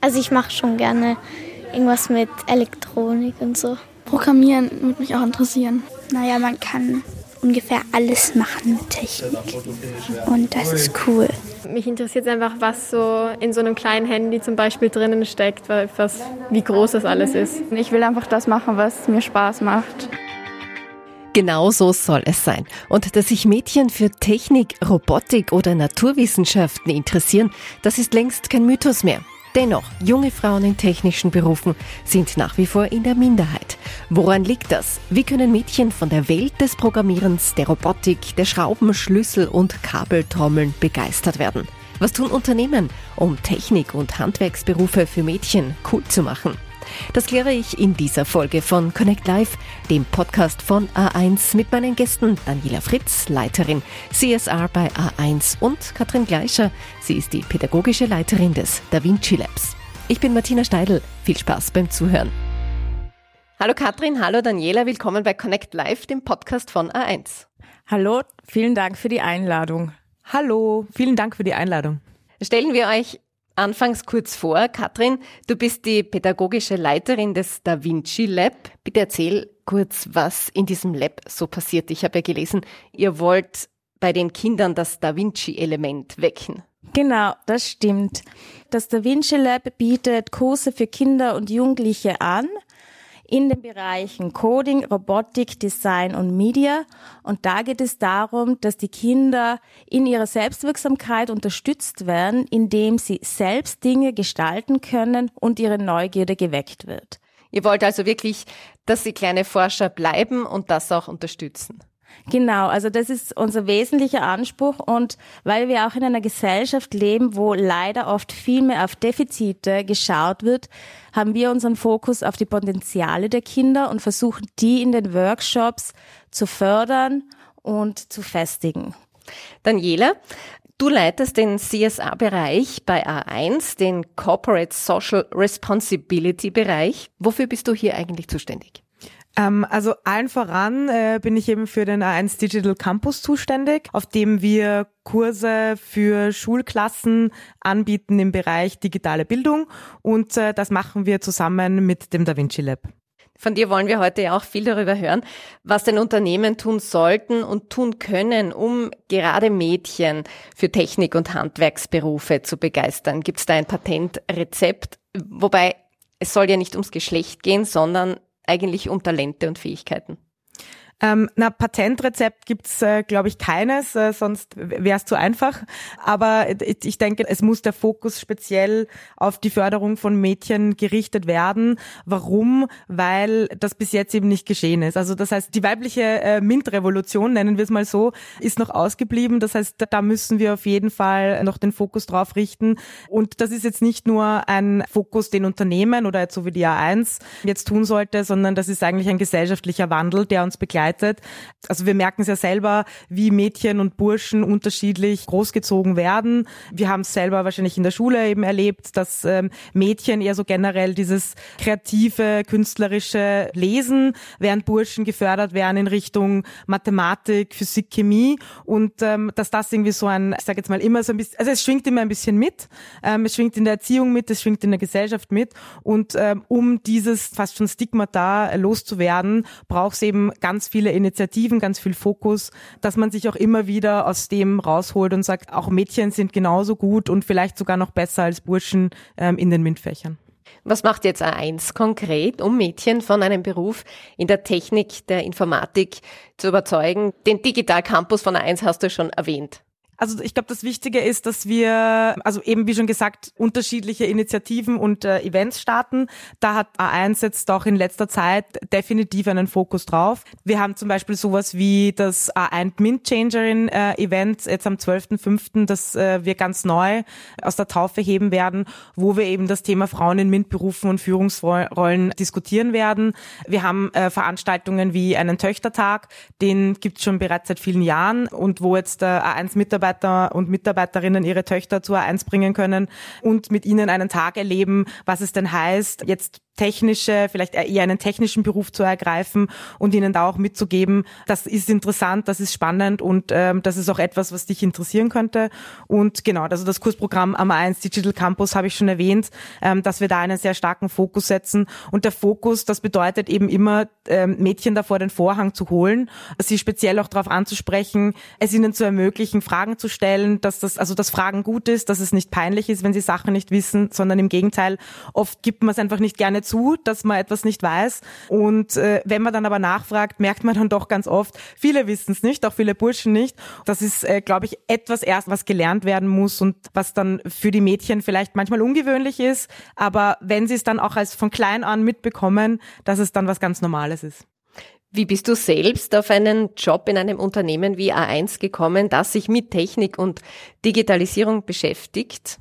Also ich mache schon gerne irgendwas mit Elektronik und so. Programmieren würde mich auch interessieren. Naja, man kann ungefähr alles machen mit Technik. Und das ist cool. Mich interessiert einfach, was so in so einem kleinen Handy zum Beispiel drinnen steckt, was, wie groß das alles ist. Ich will einfach das machen, was mir Spaß macht. Genau so soll es sein. Und dass sich Mädchen für Technik, Robotik oder Naturwissenschaften interessieren, das ist längst kein Mythos mehr. Dennoch, junge Frauen in technischen Berufen sind nach wie vor in der Minderheit. Woran liegt das? Wie können Mädchen von der Welt des Programmierens, der Robotik, der Schrauben, Schlüssel und Kabeltrommeln begeistert werden? Was tun Unternehmen, um Technik- und Handwerksberufe für Mädchen cool zu machen? Das kläre ich in dieser Folge von Connect Live, dem Podcast von A1 mit meinen Gästen Daniela Fritz, Leiterin CSR bei A1 und Katrin Gleicher. Sie ist die pädagogische Leiterin des Da Vinci Labs. Ich bin Martina Steidl. Viel Spaß beim Zuhören. Hallo Katrin, hallo Daniela, willkommen bei Connect Live, dem Podcast von A1. Hallo, vielen Dank für die Einladung. Hallo, vielen Dank für die Einladung. Stellen wir euch anfangs kurz vor. Katrin, du bist die pädagogische Leiterin des Da Vinci Lab. Bitte erzähl kurz, was in diesem Lab so passiert. Ich habe ja gelesen, ihr wollt bei den Kindern das Da Vinci-Element wecken. Genau, das stimmt. Das Da Vinci Lab bietet Kurse für Kinder und Jugendliche an in den Bereichen Coding, Robotik, Design und Media. Und da geht es darum, dass die Kinder in ihrer Selbstwirksamkeit unterstützt werden, indem sie selbst Dinge gestalten können und ihre Neugierde geweckt wird. Ihr wollt also wirklich, dass sie kleine Forscher bleiben und das auch unterstützen. Genau, also das ist unser wesentlicher Anspruch und weil wir auch in einer Gesellschaft leben, wo leider oft viel mehr auf Defizite geschaut wird, haben wir unseren Fokus auf die Potenziale der Kinder und versuchen die in den Workshops zu fördern und zu festigen. Daniela, Du leitest den CSA-Bereich bei A1, den Corporate Social Responsibility Bereich. Wofür bist du hier eigentlich zuständig? Ähm, also allen voran äh, bin ich eben für den A1 Digital Campus zuständig, auf dem wir Kurse für Schulklassen anbieten im Bereich digitale Bildung und äh, das machen wir zusammen mit dem Da Vinci Lab. Von dir wollen wir heute auch viel darüber hören, was denn Unternehmen tun sollten und tun können, um gerade Mädchen für Technik- und Handwerksberufe zu begeistern. Gibt es da ein Patentrezept? Wobei es soll ja nicht ums Geschlecht gehen, sondern eigentlich um Talente und Fähigkeiten? Ähm, na, Patentrezept gibt's, äh, glaube ich, keines, äh, sonst wäre es zu einfach. Aber ich, ich denke, es muss der Fokus speziell auf die Förderung von Mädchen gerichtet werden. Warum? Weil das bis jetzt eben nicht geschehen ist. Also das heißt, die weibliche äh, MINT-Revolution, nennen wir es mal so, ist noch ausgeblieben. Das heißt, da müssen wir auf jeden Fall noch den Fokus drauf richten. Und das ist jetzt nicht nur ein Fokus, den Unternehmen oder jetzt so wie die A1 jetzt tun sollte, sondern das ist eigentlich ein gesellschaftlicher Wandel, der uns begleitet begleitet. Also wir merken es ja selber, wie Mädchen und Burschen unterschiedlich großgezogen werden. Wir haben es selber wahrscheinlich in der Schule eben erlebt, dass ähm, Mädchen eher so generell dieses kreative, künstlerische Lesen, während Burschen gefördert werden in Richtung Mathematik, Physik, Chemie und ähm, dass das irgendwie so ein, ich sage jetzt mal immer so ein bisschen, also es schwingt immer ein bisschen mit, ähm, es schwingt in der Erziehung mit, es schwingt in der Gesellschaft mit und ähm, um dieses fast schon Stigma da loszuwerden, braucht es eben ganz viel viele Initiativen, ganz viel Fokus, dass man sich auch immer wieder aus dem rausholt und sagt, auch Mädchen sind genauso gut und vielleicht sogar noch besser als Burschen ähm, in den MINT-Fächern. Was macht jetzt A1 konkret, um Mädchen von einem Beruf in der Technik, der Informatik zu überzeugen? Den Digital Campus von A1 hast du schon erwähnt. Also ich glaube, das Wichtige ist, dass wir, also eben wie schon gesagt, unterschiedliche Initiativen und äh, Events starten. Da hat A1 jetzt auch in letzter Zeit definitiv einen Fokus drauf. Wir haben zum Beispiel sowas wie das A1 Mint Changerin äh, Event jetzt am 12.05., das äh, wir ganz neu aus der Taufe heben werden, wo wir eben das Thema Frauen in MINT-Berufen und Führungsrollen diskutieren werden. Wir haben äh, Veranstaltungen wie einen Töchtertag, den gibt es schon bereits seit vielen Jahren und wo jetzt äh, A1-Mitarbeiter Mitarbeiter und Mitarbeiterinnen ihre Töchter zu A1 bringen können und mit ihnen einen Tag erleben, was es denn heißt, jetzt technische, vielleicht eher einen technischen Beruf zu ergreifen und ihnen da auch mitzugeben, das ist interessant, das ist spannend und ähm, das ist auch etwas, was dich interessieren könnte. Und genau, also das Kursprogramm am 1 Digital Campus habe ich schon erwähnt, ähm, dass wir da einen sehr starken Fokus setzen. Und der Fokus, das bedeutet eben immer, ähm, Mädchen davor den Vorhang zu holen, sie speziell auch darauf anzusprechen, es ihnen zu ermöglichen, Fragen zu stellen, dass das, also dass Fragen gut ist, dass es nicht peinlich ist, wenn sie Sachen nicht wissen, sondern im Gegenteil, oft gibt man es einfach nicht gerne zu, dass man etwas nicht weiß. Und äh, wenn man dann aber nachfragt, merkt man dann doch ganz oft, viele wissen es nicht, auch viele Burschen nicht. Das ist, äh, glaube ich, etwas erst, was gelernt werden muss und was dann für die Mädchen vielleicht manchmal ungewöhnlich ist. Aber wenn sie es dann auch als von klein an mitbekommen, dass es dann was ganz Normales ist. Wie bist du selbst auf einen Job in einem Unternehmen wie A1 gekommen, das sich mit Technik und Digitalisierung beschäftigt?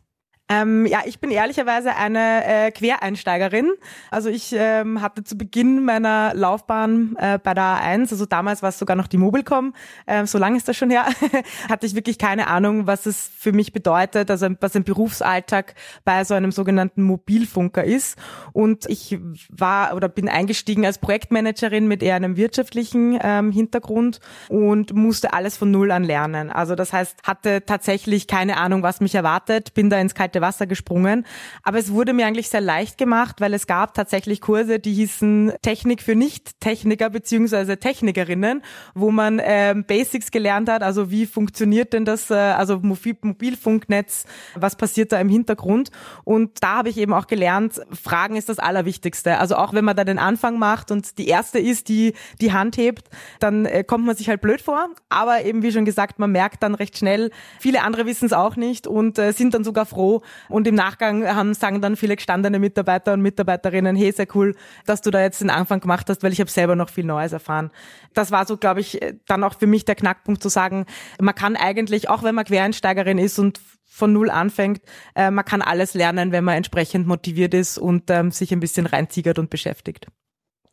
Ähm, ja, ich bin ehrlicherweise eine äh, Quereinsteigerin. Also ich ähm, hatte zu Beginn meiner Laufbahn äh, bei der A1, also damals war es sogar noch die Mobilcom, äh, so lange ist das schon her, hatte ich wirklich keine Ahnung, was es für mich bedeutet, also was ein Berufsalltag bei so einem sogenannten Mobilfunker ist. Und ich war oder bin eingestiegen als Projektmanagerin mit eher einem wirtschaftlichen ähm, Hintergrund und musste alles von Null an lernen. Also das heißt, hatte tatsächlich keine Ahnung, was mich erwartet, bin da ins kalte kalte Wasser gesprungen. Aber es wurde mir eigentlich sehr leicht gemacht, weil es gab tatsächlich Kurse, die hießen Technik für Nicht-Techniker beziehungsweise Technikerinnen, wo man ähm, Basics gelernt hat, also wie funktioniert denn das, äh, also Mobil Mobilfunknetz, was passiert da im Hintergrund. Und da habe ich eben auch gelernt, Fragen ist das Allerwichtigste. Also auch wenn man da den Anfang macht und die erste ist, die die Hand hebt, dann äh, kommt man sich halt blöd vor. Aber eben wie schon gesagt, man merkt dann recht schnell, viele andere wissen es auch nicht und äh, sind dann sogar froh, und im Nachgang haben, sagen dann viele gestandene Mitarbeiter und Mitarbeiterinnen, hey, sehr cool, dass du da jetzt den Anfang gemacht hast, weil ich habe selber noch viel Neues erfahren. Das war so, glaube ich, dann auch für mich der Knackpunkt zu sagen, man kann eigentlich, auch wenn man Quereinsteigerin ist und von null anfängt, äh, man kann alles lernen, wenn man entsprechend motiviert ist und ähm, sich ein bisschen reinzigert und beschäftigt.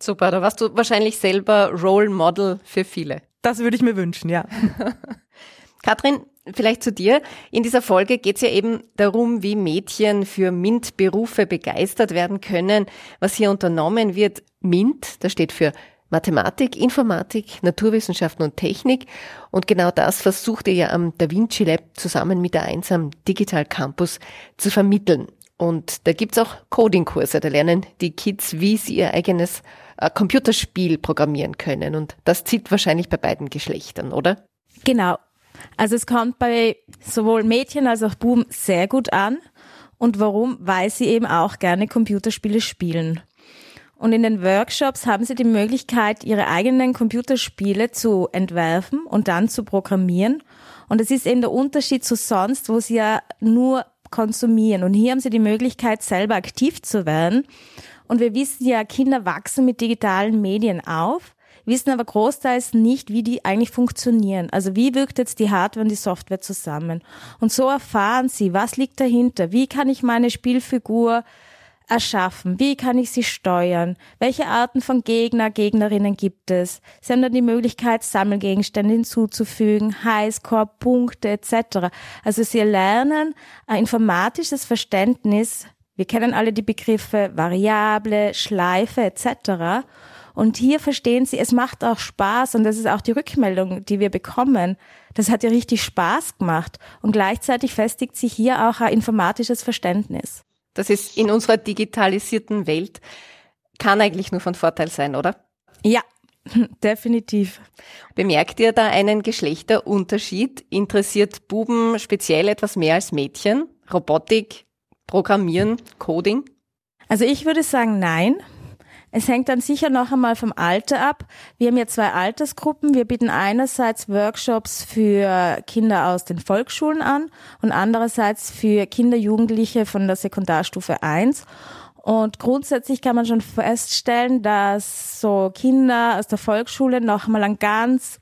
Super, da warst du wahrscheinlich selber Role Model für viele. Das würde ich mir wünschen, ja. Katrin, vielleicht zu dir. In dieser Folge geht es ja eben darum, wie Mädchen für MINT-Berufe begeistert werden können. Was hier unternommen wird, MINT, das steht für Mathematik, Informatik, Naturwissenschaften und Technik. Und genau das versucht ihr ja am Da Vinci Lab zusammen mit der Einsam Digital Campus zu vermitteln. Und da gibt's auch Coding-Kurse. Da lernen die Kids, wie sie ihr eigenes äh, Computerspiel programmieren können. Und das zieht wahrscheinlich bei beiden Geschlechtern, oder? Genau. Also es kommt bei sowohl Mädchen als auch Buben sehr gut an. Und warum? Weil sie eben auch gerne Computerspiele spielen. Und in den Workshops haben sie die Möglichkeit, ihre eigenen Computerspiele zu entwerfen und dann zu programmieren. Und es ist eben der Unterschied zu sonst, wo sie ja nur konsumieren. Und hier haben sie die Möglichkeit, selber aktiv zu werden. Und wir wissen ja, Kinder wachsen mit digitalen Medien auf wissen aber großteils nicht, wie die eigentlich funktionieren. Also wie wirkt jetzt die Hardware und die Software zusammen? Und so erfahren sie, was liegt dahinter? Wie kann ich meine Spielfigur erschaffen? Wie kann ich sie steuern? Welche Arten von Gegner, Gegnerinnen gibt es? Sie haben dann die Möglichkeit, Sammelgegenstände hinzuzufügen, Highscore, Punkte etc. Also sie lernen ein informatisches Verständnis. Wir kennen alle die Begriffe Variable, Schleife etc. Und hier verstehen sie, es macht auch Spaß und das ist auch die Rückmeldung, die wir bekommen. Das hat ja richtig Spaß gemacht und gleichzeitig festigt sich hier auch ein informatisches Verständnis. Das ist in unserer digitalisierten Welt, kann eigentlich nur von Vorteil sein, oder? Ja, definitiv. Bemerkt ihr da einen Geschlechterunterschied? Interessiert Buben speziell etwas mehr als Mädchen? Robotik, Programmieren, Coding? Also ich würde sagen nein. Es hängt dann sicher noch einmal vom Alter ab. Wir haben ja zwei Altersgruppen. Wir bieten einerseits Workshops für Kinder aus den Volksschulen an und andererseits für Kinder, Jugendliche von der Sekundarstufe 1. Und grundsätzlich kann man schon feststellen, dass so Kinder aus der Volksschule noch einmal einen ganz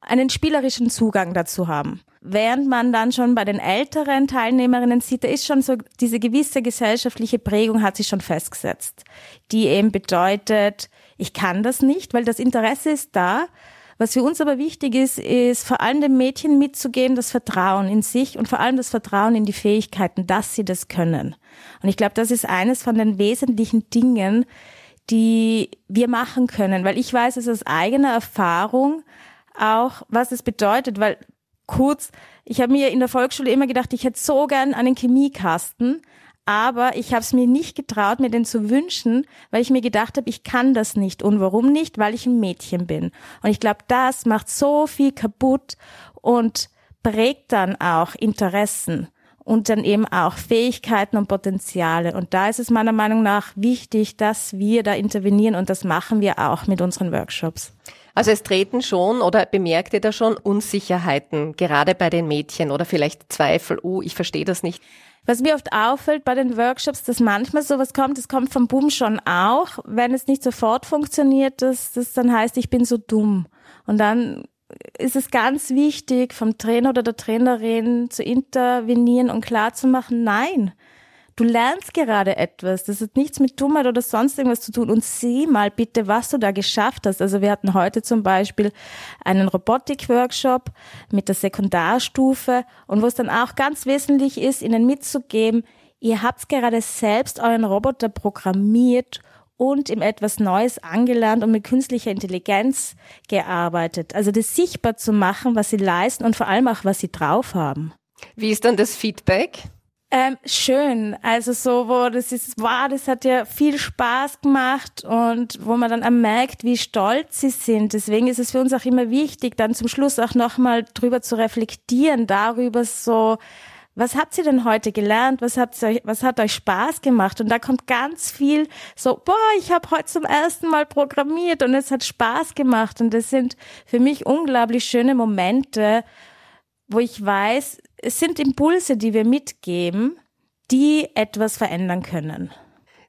einen spielerischen Zugang dazu haben während man dann schon bei den älteren Teilnehmerinnen sieht, da ist schon so diese gewisse gesellschaftliche Prägung hat sich schon festgesetzt, die eben bedeutet, ich kann das nicht, weil das Interesse ist da, Was für uns aber wichtig ist, ist vor allem dem Mädchen mitzugeben, das Vertrauen in sich und vor allem das Vertrauen in die Fähigkeiten, dass sie das können. Und ich glaube, das ist eines von den wesentlichen Dingen, die wir machen können, weil ich weiß es aus eigener Erfahrung auch, was es bedeutet, weil kurz, ich habe mir in der Volksschule immer gedacht, ich hätte so gern einen Chemiekasten, aber ich habe es mir nicht getraut, mir den zu wünschen, weil ich mir gedacht habe, ich kann das nicht. Und warum nicht? Weil ich ein Mädchen bin. Und ich glaube, das macht so viel kaputt und prägt dann auch Interessen und dann eben auch Fähigkeiten und Potenziale. Und da ist es meiner Meinung nach wichtig, dass wir da intervenieren und das machen wir auch mit unseren Workshops. Also es treten schon oder bemerkt ihr da schon Unsicherheiten, gerade bei den Mädchen oder vielleicht Zweifel, oh, ich verstehe das nicht. Was mir oft auffällt bei den Workshops, dass manchmal sowas kommt, das kommt vom Boom schon auch, wenn es nicht sofort funktioniert, dass das dann heißt, ich bin so dumm. Und dann ist es ganz wichtig, vom Trainer oder der Trainerin zu intervenieren und klarzumachen, nein, Du lernst gerade etwas. Das hat nichts mit Dummheit oder sonst irgendwas zu tun. Und sieh mal bitte, was du da geschafft hast. Also wir hatten heute zum Beispiel einen Robotik-Workshop mit der Sekundarstufe und wo es dann auch ganz wesentlich ist, ihnen mitzugeben, ihr habt gerade selbst euren Roboter programmiert und ihm etwas Neues angelernt und mit künstlicher Intelligenz gearbeitet. Also das sichtbar zu machen, was sie leisten und vor allem auch, was sie drauf haben. Wie ist dann das Feedback? Ähm, schön. Also so, wo das ist, wow, das hat ja viel Spaß gemacht und wo man dann auch merkt, wie stolz sie sind. Deswegen ist es für uns auch immer wichtig, dann zum Schluss auch nochmal drüber zu reflektieren, darüber so, was habt ihr denn heute gelernt? Was habt ihr, was hat euch Spaß gemacht? Und da kommt ganz viel so, boah, ich habe heute zum ersten Mal programmiert und es hat Spaß gemacht. Und das sind für mich unglaublich schöne Momente, wo ich weiß, es sind Impulse, die wir mitgeben, die etwas verändern können.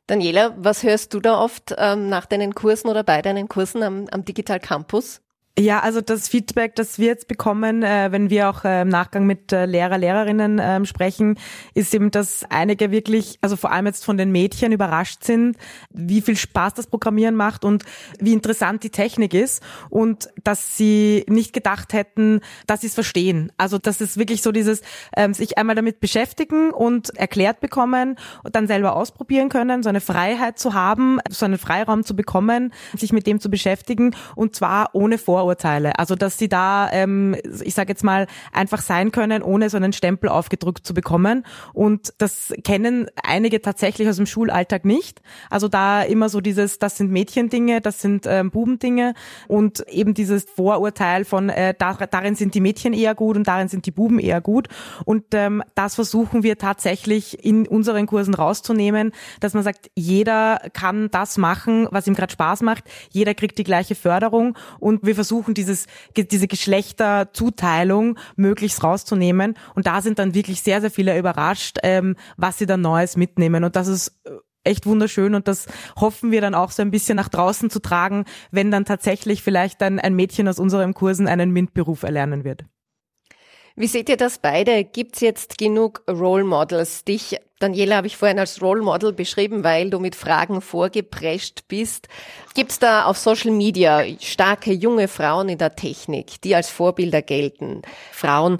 Daniela, was hörst du da oft ähm, nach deinen Kursen oder bei deinen Kursen am, am Digital Campus? Ja, also das Feedback, das wir jetzt bekommen, äh, wenn wir auch äh, im Nachgang mit äh, Lehrer, Lehrerinnen ähm, sprechen, ist eben, dass einige wirklich, also vor allem jetzt von den Mädchen überrascht sind, wie viel Spaß das Programmieren macht und wie interessant die Technik ist und dass sie nicht gedacht hätten, dass sie es verstehen. Also das ist wirklich so dieses, ähm, sich einmal damit beschäftigen und erklärt bekommen und dann selber ausprobieren können, so eine Freiheit zu haben, so einen Freiraum zu bekommen, sich mit dem zu beschäftigen und zwar ohne Vor Vorurteile. Also dass sie da, ähm, ich sage jetzt mal, einfach sein können, ohne so einen Stempel aufgedrückt zu bekommen. Und das kennen einige tatsächlich aus dem Schulalltag nicht. Also da immer so dieses, das sind Mädchendinge, das sind ähm, Bubendinge und eben dieses Vorurteil von äh, da, darin sind die Mädchen eher gut und darin sind die Buben eher gut. Und ähm, das versuchen wir tatsächlich in unseren Kursen rauszunehmen, dass man sagt, jeder kann das machen, was ihm gerade Spaß macht, jeder kriegt die gleiche Förderung und wir versuchen versuchen, dieses, diese Geschlechterzuteilung möglichst rauszunehmen. Und da sind dann wirklich sehr, sehr viele überrascht, ähm, was sie dann Neues mitnehmen. Und das ist äh, echt wunderschön und das hoffen wir dann auch so ein bisschen nach draußen zu tragen, wenn dann tatsächlich vielleicht dann ein Mädchen aus unseren Kursen einen MINT-Beruf erlernen wird. Wie seht ihr das beide? Gibt's jetzt genug Role Models? Dich, Daniela, habe ich vorhin als Role Model beschrieben, weil du mit Fragen vorgeprescht bist. Gibt's da auf Social Media starke junge Frauen in der Technik, die als Vorbilder gelten? Frauen,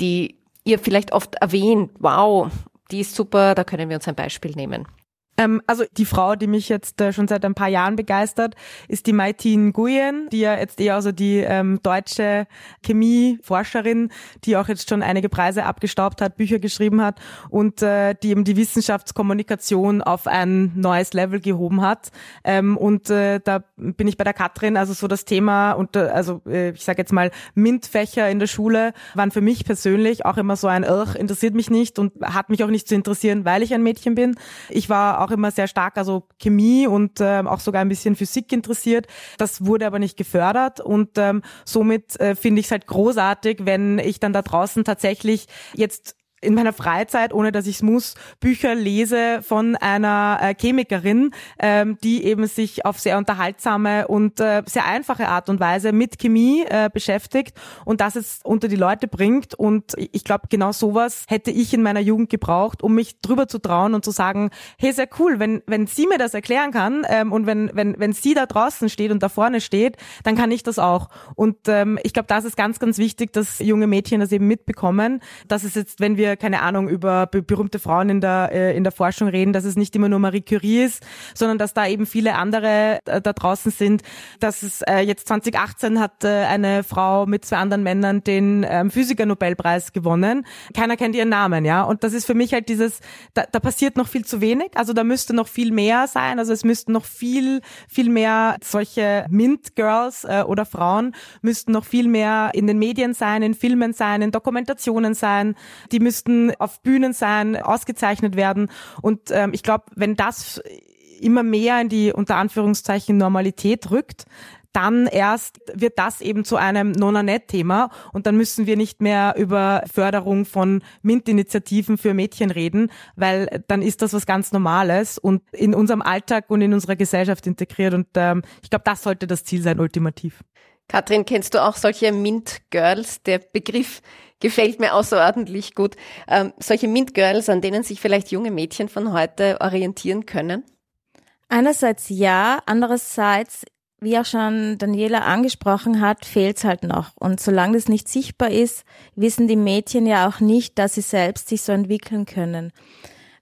die ihr vielleicht oft erwähnt, wow, die ist super, da können wir uns ein Beispiel nehmen. Ähm, also die Frau, die mich jetzt äh, schon seit ein paar Jahren begeistert, ist die Maitin Nguyen, die ja jetzt eher also die ähm, deutsche Chemieforscherin, die auch jetzt schon einige Preise abgestaubt hat, Bücher geschrieben hat und äh, die eben die Wissenschaftskommunikation auf ein neues Level gehoben hat. Ähm, und äh, da bin ich bei der Katrin, also so das Thema und äh, also äh, ich sage jetzt mal MINT-Fächer in der Schule waren für mich persönlich auch immer so ein Irr, interessiert mich nicht und hat mich auch nicht zu interessieren, weil ich ein Mädchen bin. Ich war auch immer sehr stark, also Chemie und ähm, auch sogar ein bisschen Physik interessiert. Das wurde aber nicht gefördert und ähm, somit äh, finde ich es halt großartig, wenn ich dann da draußen tatsächlich jetzt in meiner Freizeit, ohne dass ich es muss, Bücher lese von einer äh, Chemikerin, ähm, die eben sich auf sehr unterhaltsame und äh, sehr einfache Art und Weise mit Chemie äh, beschäftigt und das jetzt unter die Leute bringt. Und ich glaube, genau sowas hätte ich in meiner Jugend gebraucht, um mich drüber zu trauen und zu sagen, hey, sehr cool, wenn, wenn sie mir das erklären kann ähm, und wenn, wenn, wenn sie da draußen steht und da vorne steht, dann kann ich das auch. Und ähm, ich glaube, das ist ganz, ganz wichtig, dass junge Mädchen das eben mitbekommen, dass es jetzt, wenn wir, keine Ahnung, über berühmte Frauen in der, äh, in der Forschung reden, dass es nicht immer nur Marie Curie ist, sondern dass da eben viele andere äh, da draußen sind. Dass es äh, jetzt 2018 hat äh, eine Frau mit zwei anderen Männern den ähm, Physiker-Nobelpreis gewonnen. Keiner kennt ihren Namen, ja. Und das ist für mich halt dieses, da, da passiert noch viel zu wenig. Also da müsste noch viel mehr sein. Also es müssten noch viel, viel mehr solche Mint-Girls äh, oder Frauen müssten noch viel mehr in den Medien sein, in Filmen sein, in Dokumentationen sein. Die müssten auf Bühnen sein, ausgezeichnet werden. Und ähm, ich glaube, wenn das immer mehr in die unter Anführungszeichen Normalität rückt, dann erst wird das eben zu einem Nonanet-Thema und dann müssen wir nicht mehr über Förderung von MINT-Initiativen für Mädchen reden, weil dann ist das was ganz Normales und in unserem Alltag und in unserer Gesellschaft integriert und ähm, ich glaube, das sollte das Ziel sein, ultimativ. Katrin, kennst du auch solche Mint Girls? Der Begriff gefällt mir außerordentlich gut. Ähm, solche Mint Girls, an denen sich vielleicht junge Mädchen von heute orientieren können? Einerseits ja, andererseits, wie auch schon Daniela angesprochen hat, fehlt es halt noch. Und solange das nicht sichtbar ist, wissen die Mädchen ja auch nicht, dass sie selbst sich so entwickeln können.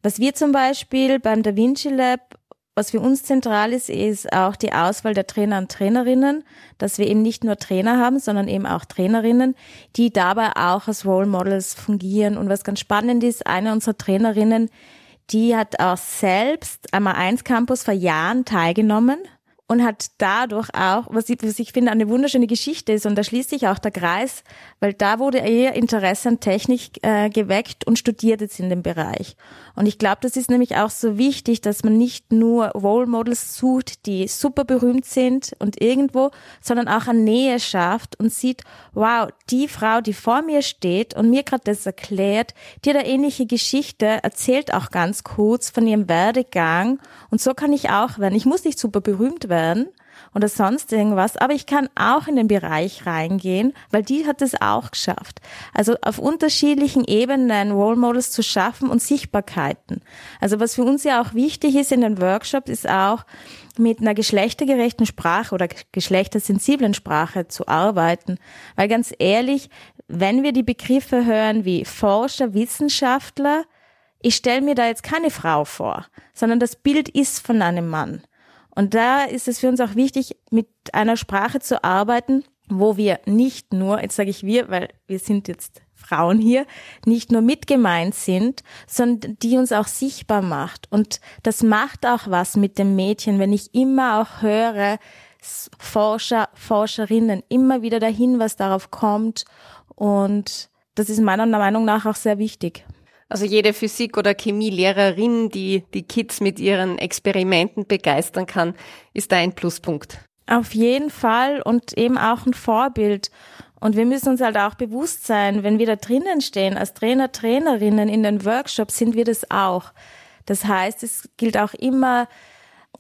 Was wir zum Beispiel beim Da Vinci Lab was für uns zentral ist, ist auch die Auswahl der Trainer und Trainerinnen, dass wir eben nicht nur Trainer haben, sondern eben auch Trainerinnen, die dabei auch als Role Models fungieren. Und was ganz spannend ist, eine unserer Trainerinnen, die hat auch selbst einmal eins Campus vor Jahren teilgenommen und hat dadurch auch, was ich, was ich finde, eine wunderschöne Geschichte ist und da schließt sich auch der Kreis, weil da wurde ihr Interesse an Technik äh, geweckt und studiert jetzt in dem Bereich. Und ich glaube, das ist nämlich auch so wichtig, dass man nicht nur Role Models sucht, die super berühmt sind und irgendwo, sondern auch eine Nähe schafft und sieht, wow, die Frau, die vor mir steht und mir gerade das erklärt, die hat eine ähnliche Geschichte, erzählt auch ganz kurz von ihrem Werdegang und so kann ich auch werden. Ich muss nicht super berühmt werden, oder sonst irgendwas, aber ich kann auch in den Bereich reingehen, weil die hat es auch geschafft. Also auf unterschiedlichen Ebenen Role Models zu schaffen und Sichtbarkeiten. Also was für uns ja auch wichtig ist in den Workshops, ist auch mit einer geschlechtergerechten Sprache oder geschlechtersensiblen Sprache zu arbeiten. Weil ganz ehrlich, wenn wir die Begriffe hören wie Forscher, Wissenschaftler, ich stelle mir da jetzt keine Frau vor, sondern das Bild ist von einem Mann. Und da ist es für uns auch wichtig, mit einer Sprache zu arbeiten, wo wir nicht nur, jetzt sage ich wir, weil wir sind jetzt Frauen hier, nicht nur mitgemeint sind, sondern die uns auch sichtbar macht. Und das macht auch was mit dem Mädchen, wenn ich immer auch höre, Forscher, Forscherinnen, immer wieder dahin, was darauf kommt. Und das ist meiner Meinung nach auch sehr wichtig. Also jede Physik- oder Chemielehrerin, die die Kids mit ihren Experimenten begeistern kann, ist da ein Pluspunkt. Auf jeden Fall und eben auch ein Vorbild. Und wir müssen uns halt auch bewusst sein, wenn wir da drinnen stehen, als Trainer, Trainerinnen in den Workshops, sind wir das auch. Das heißt, es gilt auch immer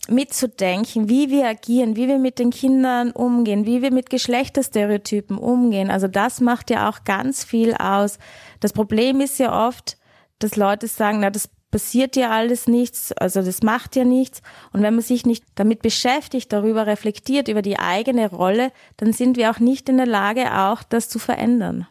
mitzudenken, wie wir agieren, wie wir mit den Kindern umgehen, wie wir mit Geschlechterstereotypen umgehen. Also das macht ja auch ganz viel aus. Das Problem ist ja oft, dass Leute sagen, na, das passiert ja alles nichts, also das macht ja nichts. Und wenn man sich nicht damit beschäftigt, darüber reflektiert, über die eigene Rolle, dann sind wir auch nicht in der Lage, auch das zu verändern.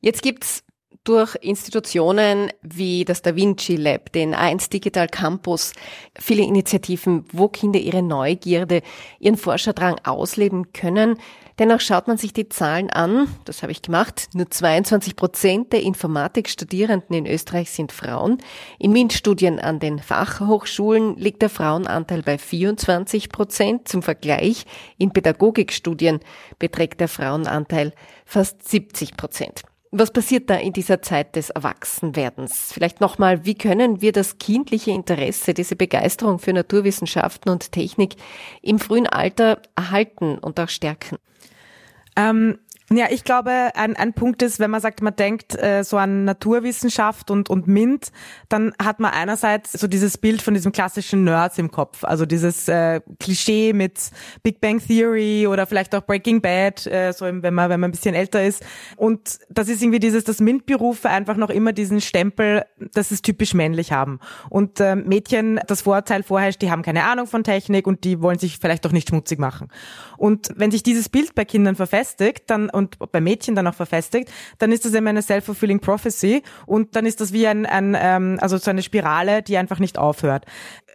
Jetzt gibt's durch Institutionen wie das Da Vinci Lab, den A1 Digital Campus, viele Initiativen, wo Kinder ihre Neugierde, ihren Forscherdrang ausleben können. Dennoch schaut man sich die Zahlen an, das habe ich gemacht, nur 22 Prozent der Informatikstudierenden in Österreich sind Frauen. In MINT-Studien an den Fachhochschulen liegt der Frauenanteil bei 24 Prozent. Zum Vergleich, in Pädagogikstudien beträgt der Frauenanteil fast 70 Prozent. Was passiert da in dieser Zeit des Erwachsenwerdens? Vielleicht nochmal, wie können wir das kindliche Interesse, diese Begeisterung für Naturwissenschaften und Technik im frühen Alter erhalten und auch stärken? Ähm, Ja, ich glaube, ein, ein Punkt ist, wenn man sagt, man denkt äh, so an Naturwissenschaft und, und MINT, dann hat man einerseits so dieses Bild von diesem klassischen Nerds im Kopf, also dieses äh, Klischee mit Big Bang Theory oder vielleicht auch Breaking Bad, äh, so wenn man wenn man ein bisschen älter ist. Und das ist irgendwie dieses, dass MINT-Berufe einfach noch immer diesen Stempel, dass es typisch männlich haben. Und äh, Mädchen, das Vorurteil vorherrscht, die haben keine Ahnung von Technik und die wollen sich vielleicht auch nicht schmutzig machen. Und wenn sich dieses Bild bei Kindern verfestigt, dann und bei Mädchen dann auch verfestigt, dann ist das immer eine self-fulfilling prophecy und dann ist das wie ein, ein ähm, also so eine Spirale, die einfach nicht aufhört.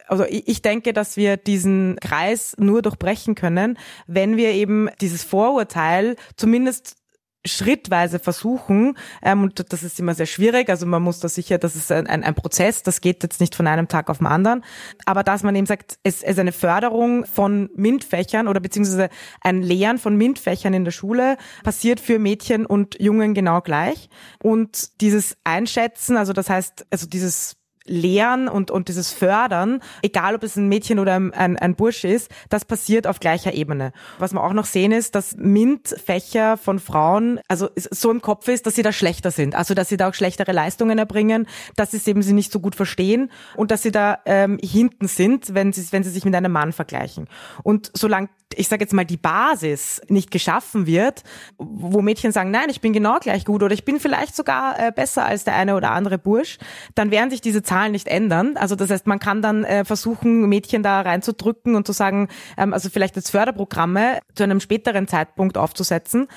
Also ich denke, dass wir diesen Kreis nur durchbrechen können, wenn wir eben dieses Vorurteil zumindest schrittweise versuchen, ähm, und das ist immer sehr schwierig, also man muss da sicher, das ist ein, ein, ein Prozess, das geht jetzt nicht von einem Tag auf den anderen, aber dass man eben sagt, es ist eine Förderung von MINT-Fächern oder beziehungsweise ein Lehren von MINT-Fächern in der Schule passiert für Mädchen und Jungen genau gleich. Und dieses Einschätzen, also das heißt, also dieses Lehren und, und dieses Fördern, egal ob es ein Mädchen oder ein, ein, ein Bursch ist, das passiert auf gleicher Ebene. Was wir auch noch sehen ist, dass MINT-Fächer von Frauen, also so im Kopf ist, dass sie da schlechter sind, also dass sie da auch schlechtere Leistungen erbringen, dass sie eben sie nicht so gut verstehen und dass sie da ähm, hinten sind, wenn sie, wenn sie sich mit einem Mann vergleichen. Und solange ich sage jetzt mal, die Basis nicht geschaffen wird, wo Mädchen sagen, nein, ich bin genau gleich gut oder ich bin vielleicht sogar äh, besser als der eine oder andere Bursch, dann werden sich diese Zahlen nicht ändern. Also das heißt, man kann dann äh, versuchen, Mädchen da reinzudrücken und zu sagen, ähm, also vielleicht jetzt Förderprogramme zu einem späteren Zeitpunkt aufzusetzen.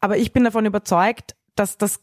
Aber ich bin davon überzeugt, dass das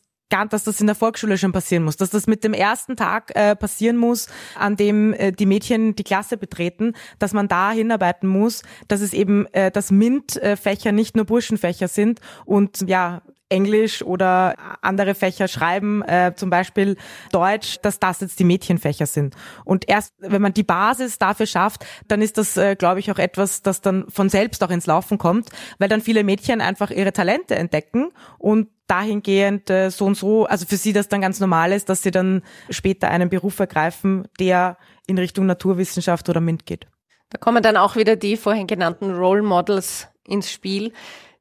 dass das in der Volksschule schon passieren muss, dass das mit dem ersten Tag äh, passieren muss, an dem äh, die Mädchen die Klasse betreten, dass man da hinarbeiten muss, dass es eben, äh, dass MINT-Fächer nicht nur Burschenfächer sind und ja, Englisch oder andere Fächer schreiben, äh, zum Beispiel Deutsch, dass das jetzt die Mädchenfächer sind. Und erst wenn man die Basis dafür schafft, dann ist das, äh, glaube ich, auch etwas, das dann von selbst auch ins Laufen kommt, weil dann viele Mädchen einfach ihre Talente entdecken und dahingehend äh, so und so, also für sie das dann ganz normal ist, dass sie dann später einen Beruf ergreifen, der in Richtung Naturwissenschaft oder MINT geht. Da kommen dann auch wieder die vorhin genannten Role Models ins Spiel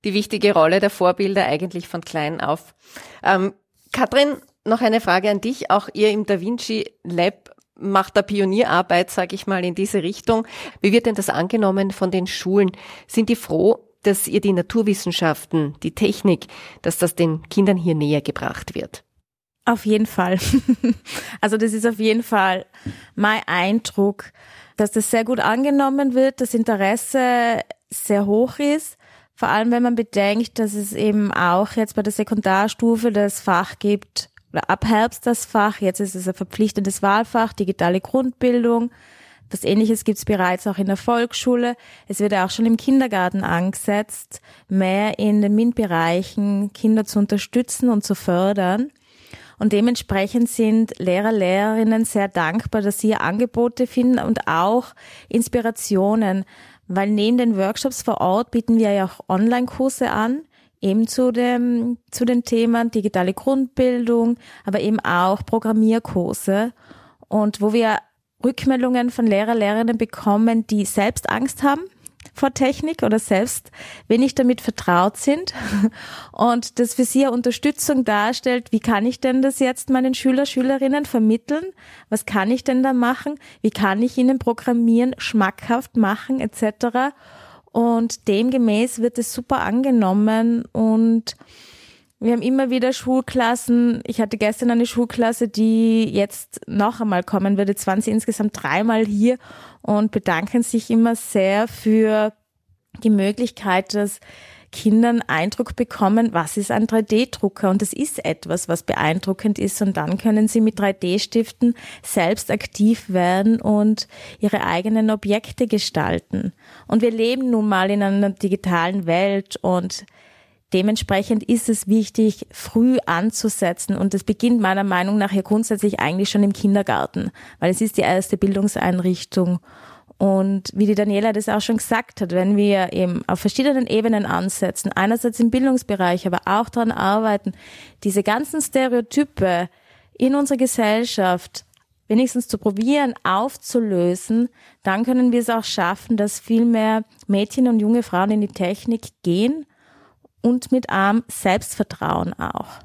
die wichtige Rolle der Vorbilder eigentlich von klein auf. Ähm, Katrin, noch eine Frage an dich. Auch ihr im Da Vinci Lab macht da Pionierarbeit, sage ich mal, in diese Richtung. Wie wird denn das angenommen von den Schulen? Sind die froh, dass ihr die Naturwissenschaften, die Technik, dass das den Kindern hier näher gebracht wird? Auf jeden Fall. also das ist auf jeden Fall mein Eindruck, dass das sehr gut angenommen wird, das Interesse sehr hoch ist. Vor allem, wenn man bedenkt, dass es eben auch jetzt bei der Sekundarstufe das Fach gibt, oder ab Herbst das Fach, jetzt ist es ein verpflichtendes Wahlfach, digitale Grundbildung. Was ähnliches gibt es bereits auch in der Volksschule. Es wird ja auch schon im Kindergarten angesetzt, mehr in den MINT-Bereichen Kinder zu unterstützen und zu fördern. Und dementsprechend sind Lehrer, Lehrerinnen sehr dankbar, dass sie Angebote finden und auch Inspirationen weil neben den Workshops vor Ort bieten wir ja auch Online-Kurse an, eben zu dem, zu den Themen digitale Grundbildung, aber eben auch Programmierkurse. Und wo wir Rückmeldungen von Lehrer, Lehrerinnen bekommen, die selbst Angst haben vor Technik oder selbst wenig damit vertraut sind und das für sie Unterstützung darstellt, wie kann ich denn das jetzt meinen Schüler, Schülerinnen vermitteln? Was kann ich denn da machen? Wie kann ich ihnen Programmieren schmackhaft machen etc. Und demgemäß wird es super angenommen und wir haben immer wieder Schulklassen. Ich hatte gestern eine Schulklasse, die jetzt noch einmal kommen würde. Jetzt waren sie insgesamt dreimal hier und bedanken sich immer sehr für die Möglichkeit, dass Kindern Eindruck bekommen, was ist ein 3D-Drucker und es ist etwas, was beeindruckend ist und dann können sie mit 3D-Stiften selbst aktiv werden und ihre eigenen Objekte gestalten. Und wir leben nun mal in einer digitalen Welt und Dementsprechend ist es wichtig, früh anzusetzen und das beginnt meiner Meinung nach ja grundsätzlich eigentlich schon im Kindergarten, weil es ist die erste Bildungseinrichtung. Und wie die Daniela das auch schon gesagt hat, wenn wir eben auf verschiedenen Ebenen ansetzen, einerseits im Bildungsbereich, aber auch daran arbeiten, diese ganzen Stereotype in unserer Gesellschaft wenigstens zu probieren, aufzulösen, dann können wir es auch schaffen, dass viel mehr Mädchen und junge Frauen in die Technik gehen und mit einem Selbstvertrauen auch.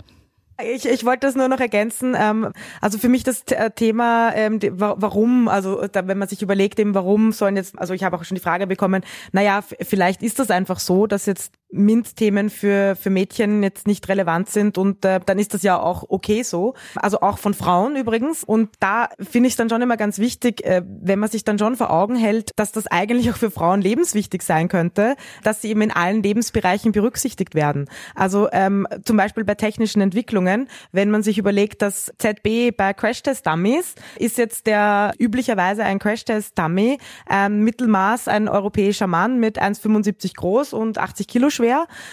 Ich, ich wollte das nur noch ergänzen. Ähm, also für mich das äh, Thema, ähm, warum, also wenn man sich überlegt, eben warum sollen jetzt, also ich habe auch schon die Frage bekommen, naja, vielleicht ist das einfach so, dass jetzt MINT-Themen für, für Mädchen jetzt nicht relevant sind und äh, dann ist das ja auch okay so. Also auch von Frauen übrigens. Und da finde ich dann schon immer ganz wichtig, äh, wenn man sich dann schon vor Augen hält, dass das eigentlich auch für Frauen lebenswichtig sein könnte, dass sie eben in allen Lebensbereichen berücksichtigt werden. Also ähm, zum Beispiel bei technischen Entwicklungen, wenn man sich überlegt, dass ZB bei Crashtest-Dummies ist jetzt der üblicherweise ein Crashtest-Dummy, ähm, Mittelmaß ein europäischer Mann mit 1,75 groß und 80 Kilo schwer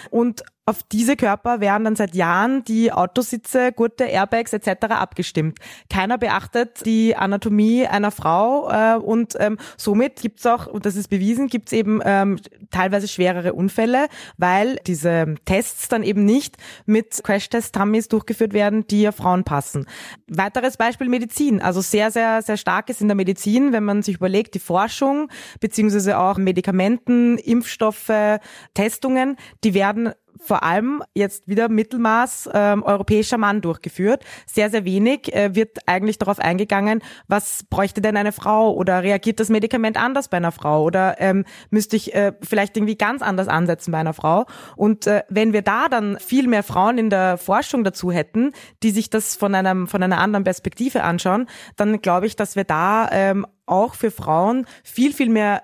und auf diese Körper werden dann seit Jahren die Autositze, Gurte, Airbags etc. abgestimmt. Keiner beachtet die Anatomie einer Frau äh, und ähm, somit gibt's auch, und das ist bewiesen, gibt's eben ähm, teilweise schwerere Unfälle, weil diese Tests dann eben nicht mit Crash-Test-Dummies durchgeführt werden, die ja Frauen passen. Weiteres Beispiel Medizin, also sehr, sehr, sehr stark ist in der Medizin, wenn man sich überlegt, die Forschung beziehungsweise auch Medikamenten, Impfstoffe, Testungen, die werden vor allem jetzt wieder Mittelmaß ähm, europäischer Mann durchgeführt. Sehr, sehr wenig äh, wird eigentlich darauf eingegangen, was bräuchte denn eine Frau oder reagiert das Medikament anders bei einer Frau oder ähm, müsste ich äh, vielleicht irgendwie ganz anders ansetzen bei einer Frau. Und äh, wenn wir da dann viel mehr Frauen in der Forschung dazu hätten, die sich das von einem von einer anderen Perspektive anschauen, dann glaube ich, dass wir da ähm, auch für Frauen viel, viel mehr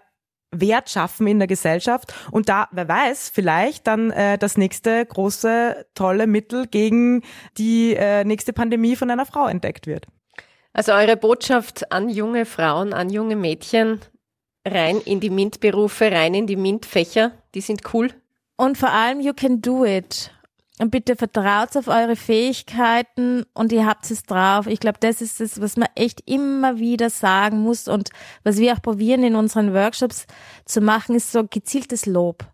Wert schaffen in der Gesellschaft und da, wer weiß, vielleicht dann äh, das nächste große, tolle Mittel gegen die äh, nächste Pandemie von einer Frau entdeckt wird. Also eure Botschaft an junge Frauen, an junge Mädchen, rein in die MINT-Berufe, rein in die MINT-Fächer, die sind cool. Und vor allem, you can do it. Und bitte vertraut auf eure Fähigkeiten und ihr habt es drauf. Ich glaube, das ist es, was man echt immer wieder sagen muss und was wir auch probieren in unseren Workshops zu machen, ist so gezieltes Lob.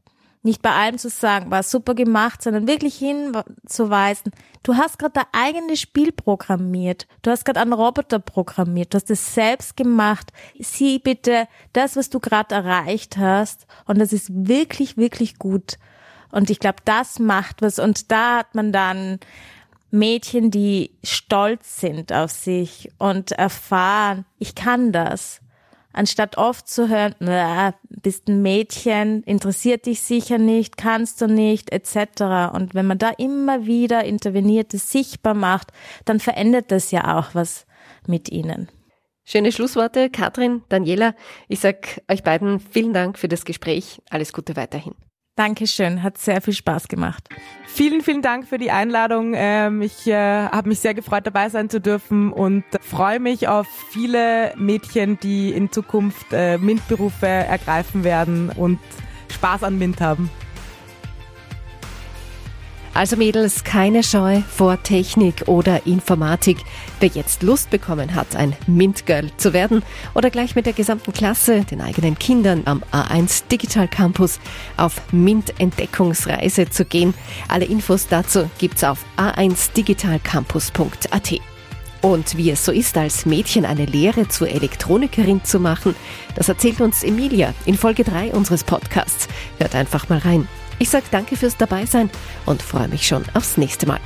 Nicht bei allem zu sagen, war super gemacht, sondern wirklich hinzuweisen, du hast gerade dein eigenes Spiel programmiert, du hast gerade einen Roboter programmiert, du hast es selbst gemacht. Sieh bitte das, was du gerade erreicht hast und das ist wirklich, wirklich gut. Und ich glaube, das macht was. Und da hat man dann Mädchen, die stolz sind auf sich und erfahren, ich kann das. Anstatt oft zu hören, bist ein Mädchen, interessiert dich sicher nicht, kannst du nicht, etc. Und wenn man da immer wieder interveniert, es sichtbar macht, dann verändert das ja auch was mit ihnen. Schöne Schlussworte, Katrin, Daniela. Ich sag euch beiden vielen Dank für das Gespräch. Alles Gute weiterhin. Dankeschön, hat sehr viel Spaß gemacht. Vielen, vielen Dank für die Einladung. Ähm, ich äh, habe mich sehr gefreut, dabei sein zu dürfen und freue mich auf viele Mädchen, die in Zukunft äh, MINT-Berufe ergreifen werden und Spaß an MINT haben. Also Mädels, keine Scheu vor Technik oder Informatik. Wer jetzt Lust bekommen hat, ein MINT-Girl zu werden oder gleich mit der gesamten Klasse, den eigenen Kindern am A1 Digital Campus auf MINT-Entdeckungsreise zu gehen, alle Infos dazu gibt's auf a1digitalcampus.at. Und wie es so ist, als Mädchen eine Lehre zur Elektronikerin zu machen, das erzählt uns Emilia in Folge 3 unseres Podcasts. Hört einfach mal rein. Ich sage danke fürs Dabeisein und freue mich schon aufs nächste Mal.